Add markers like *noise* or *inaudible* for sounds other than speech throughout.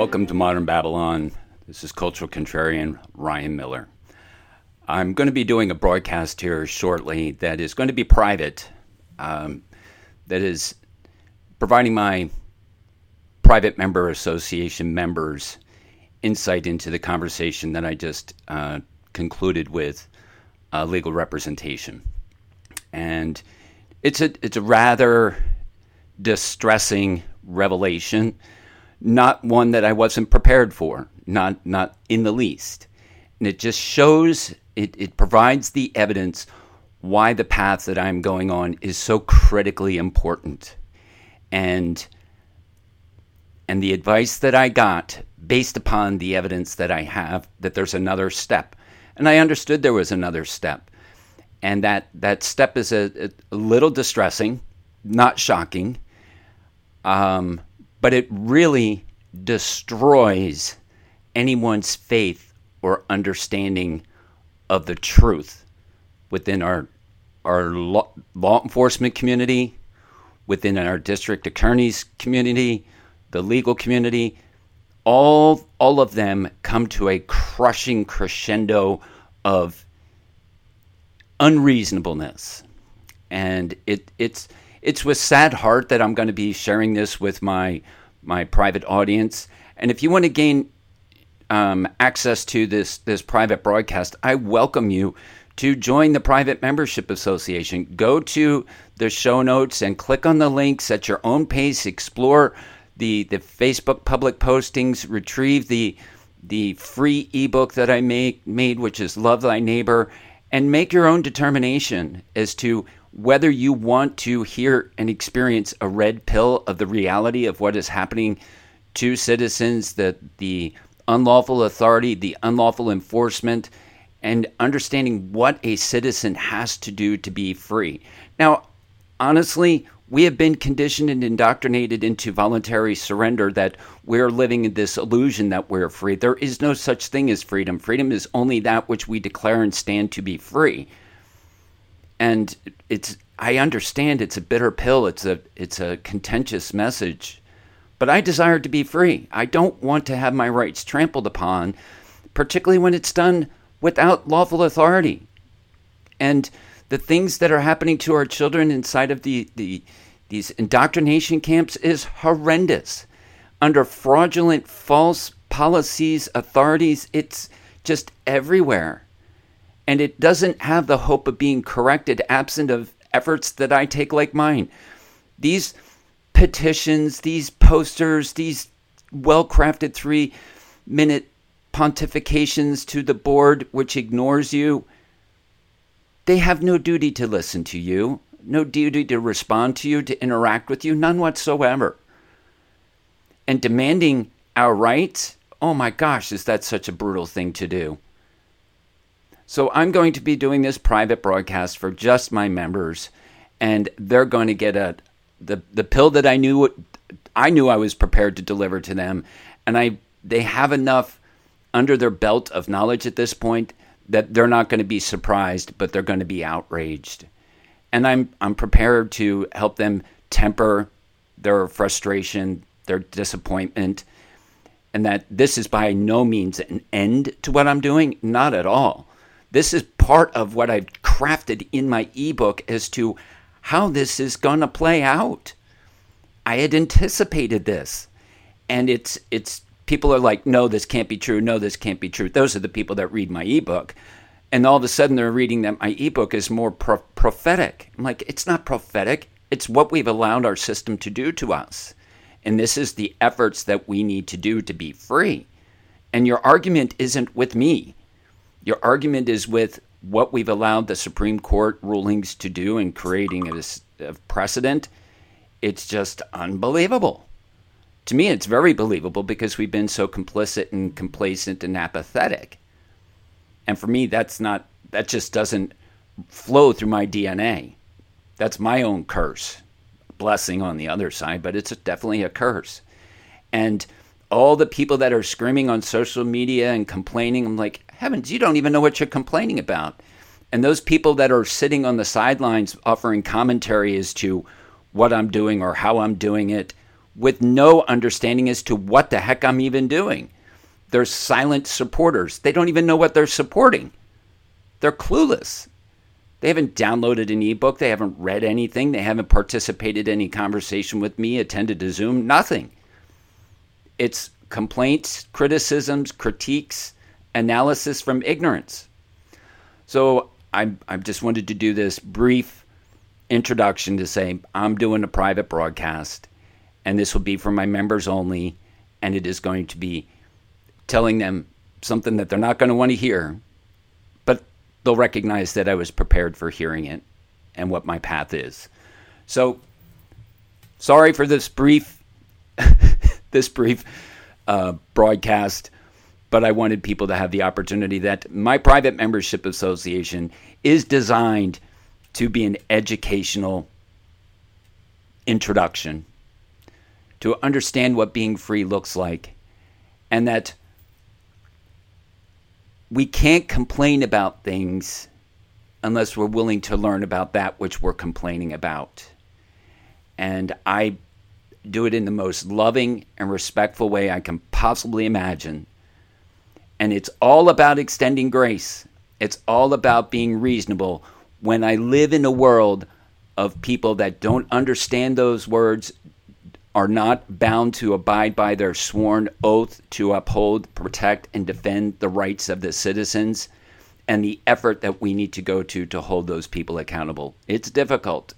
Welcome to Modern Babylon. This is Cultural Contrarian Ryan Miller. I'm going to be doing a broadcast here shortly that is going to be private, um, that is providing my private member association members insight into the conversation that I just uh, concluded with uh, legal representation. And it's a, it's a rather distressing revelation not one that I wasn't prepared for, not not in the least. And it just shows it, it provides the evidence why the path that I'm going on is so critically important. And and the advice that I got based upon the evidence that I have that there's another step. And I understood there was another step. And that that step is a, a little distressing, not shocking. Um, but it really destroys anyone's faith or understanding of the truth within our our law, law enforcement community, within our district attorneys community, the legal community, all all of them come to a crushing crescendo of unreasonableness. And it it's it's with sad heart that I'm going to be sharing this with my my private audience. And if you want to gain um, access to this this private broadcast, I welcome you to join the private membership association. Go to the show notes and click on the links at your own pace. Explore the the Facebook public postings. Retrieve the the free ebook that I make made, which is Love Thy Neighbor, and make your own determination as to whether you want to hear and experience a red pill of the reality of what is happening to citizens, that the unlawful authority, the unlawful enforcement, and understanding what a citizen has to do to be free. Now, honestly, we have been conditioned and indoctrinated into voluntary surrender that we're living in this illusion that we're free. There is no such thing as freedom. Freedom is only that which we declare and stand to be free and it's I understand it's a bitter pill. It's a it's a contentious message, but I desire to be free. I don't want to have my rights trampled upon, particularly when it's done without lawful authority. And the things that are happening to our children inside of the, the these indoctrination camps is horrendous. Under fraudulent, false policies, authorities, it's just everywhere and it doesn't have the hope of being corrected absent of efforts that I take like mine. These petitions, these posters, these well crafted three minute pontifications to the board which ignores you, they have no duty to listen to you, no duty to respond to you, to interact with you, none whatsoever. And demanding our rights, oh my gosh, is that such a brutal thing to do? So I'm going to be doing this private broadcast for just my members, and they're going to get a the the pill that I knew I knew I was prepared to deliver to them, and I they have enough under their belt of knowledge at this point that they're not going to be surprised, but they're going to be outraged, and I'm I'm prepared to help them temper their frustration, their disappointment, and that this is by no means an end to what I'm doing, not at all. This is part of what I've crafted in my ebook as to how this is going to play out. I had anticipated this. And it's it's people are like, "No, this can't be true. No, this can't be true." Those are the people that read my ebook. And all of a sudden they're reading that my ebook is more pro- prophetic. I'm like, "It's not prophetic. It's what we've allowed our system to do to us." And this is the efforts that we need to do to be free. And your argument isn't with me. Your argument is with what we've allowed the Supreme Court rulings to do in creating a, a precedent. It's just unbelievable. To me, it's very believable because we've been so complicit and complacent and apathetic. And for me, that's not, that just doesn't flow through my DNA. That's my own curse. Blessing on the other side, but it's definitely a curse. And all the people that are screaming on social media and complaining, I'm like, heavens, you don't even know what you're complaining about. And those people that are sitting on the sidelines offering commentary as to what I'm doing or how I'm doing it, with no understanding as to what the heck I'm even doing. They're silent supporters. They don't even know what they're supporting. They're clueless. They haven't downloaded an ebook. They haven't read anything. They haven't participated in any conversation with me, attended a Zoom, nothing. It's complaints, criticisms, critiques, analysis from ignorance. So I, I just wanted to do this brief introduction to say I'm doing a private broadcast, and this will be for my members only, and it is going to be telling them something that they're not going to want to hear, but they'll recognize that I was prepared for hearing it and what my path is. So, sorry for this brief, *laughs* this brief uh, broadcast, but I wanted people to have the opportunity that my private membership association is designed to be an educational introduction to understand what being free looks like and that we can't complain about things unless we're willing to learn about that which we're complaining about. And I do it in the most loving and respectful way I can possibly imagine. And it's all about extending grace. It's all about being reasonable. When I live in a world of people that don't understand those words, are not bound to abide by their sworn oath to uphold, protect, and defend the rights of the citizens and the effort that we need to go to to hold those people accountable. It's difficult.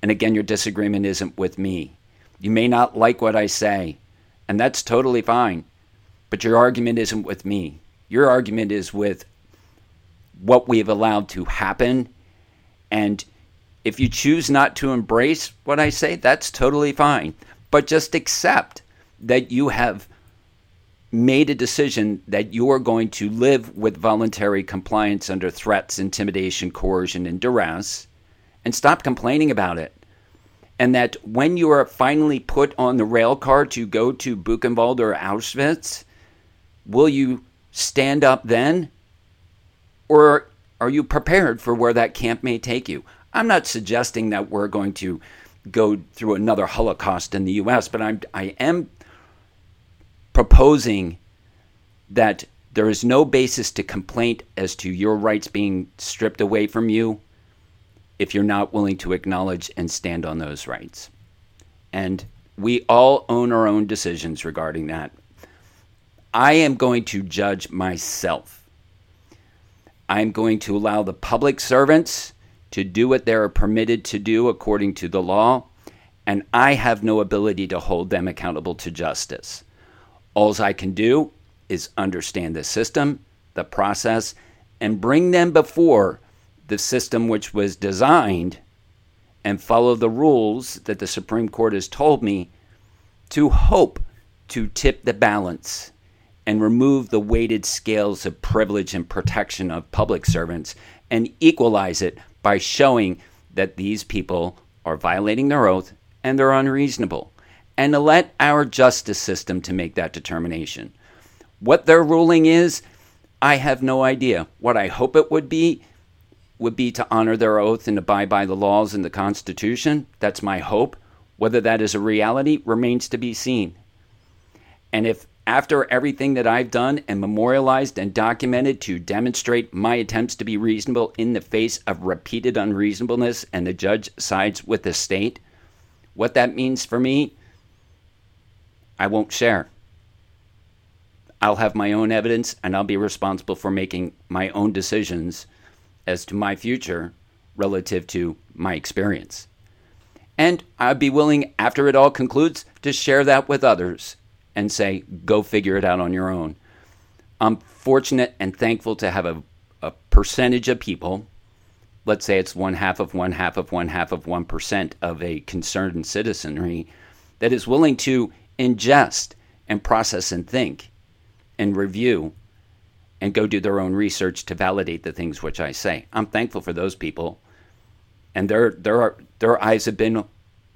And again, your disagreement isn't with me. You may not like what I say, and that's totally fine. But your argument isn't with me. Your argument is with what we've allowed to happen. And if you choose not to embrace what I say, that's totally fine but just accept that you have made a decision that you are going to live with voluntary compliance under threats, intimidation, coercion, and duress, and stop complaining about it. And that when you are finally put on the rail car to go to Buchenwald or Auschwitz, will you stand up then? Or are you prepared for where that camp may take you? I'm not suggesting that we're going to go through another Holocaust in the U.S., but I'm, I am proposing that there is no basis to complaint as to your rights being stripped away from you if you're not willing to acknowledge and stand on those rights. And we all own our own decisions regarding that. I am going to judge myself. I'm going to allow the public servants to do what they are permitted to do according to the law, and I have no ability to hold them accountable to justice. All I can do is understand the system, the process, and bring them before the system which was designed and follow the rules that the Supreme Court has told me to hope to tip the balance and remove the weighted scales of privilege and protection of public servants and equalize it by showing that these people are violating their oath and they're unreasonable, and to let our justice system to make that determination. What their ruling is, I have no idea. What I hope it would be would be to honor their oath and abide by the laws and the Constitution. That's my hope. Whether that is a reality remains to be seen. And if after everything that I've done and memorialized and documented to demonstrate my attempts to be reasonable in the face of repeated unreasonableness and the judge sides with the state, what that means for me, I won't share. I'll have my own evidence and I'll be responsible for making my own decisions as to my future relative to my experience. And I'd be willing, after it all concludes, to share that with others and say, go figure it out on your own. I'm fortunate and thankful to have a, a percentage of people, let's say it's one half of one half of one half of 1% of a concerned citizenry, that is willing to ingest and process and think and review and go do their own research to validate the things which I say. I'm thankful for those people. And their, their, their eyes have been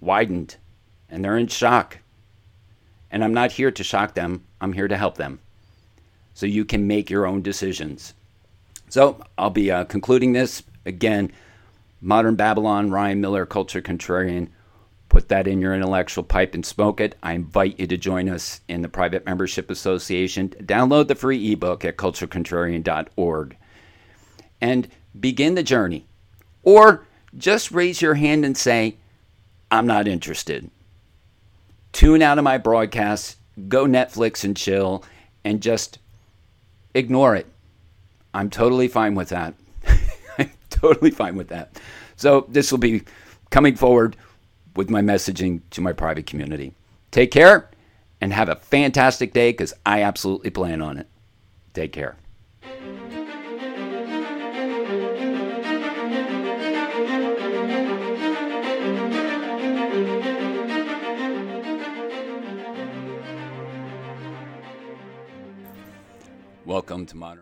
widened and they're in shock and I'm not here to shock them, I'm here to help them. So you can make your own decisions. So I'll be uh, concluding this again. Modern Babylon, Ryan Miller, Culture Contrarian, put that in your intellectual pipe and smoke it. I invite you to join us in the Private Membership Association. Download the free ebook at culturecontrarian.org and begin the journey. Or just raise your hand and say, I'm not interested. Tune out of my broadcasts, go Netflix and chill, and just ignore it. I'm totally fine with that. *laughs* I'm totally fine with that. So, this will be coming forward with my messaging to my private community. Take care and have a fantastic day because I absolutely plan on it. Take care. Welcome to Modern.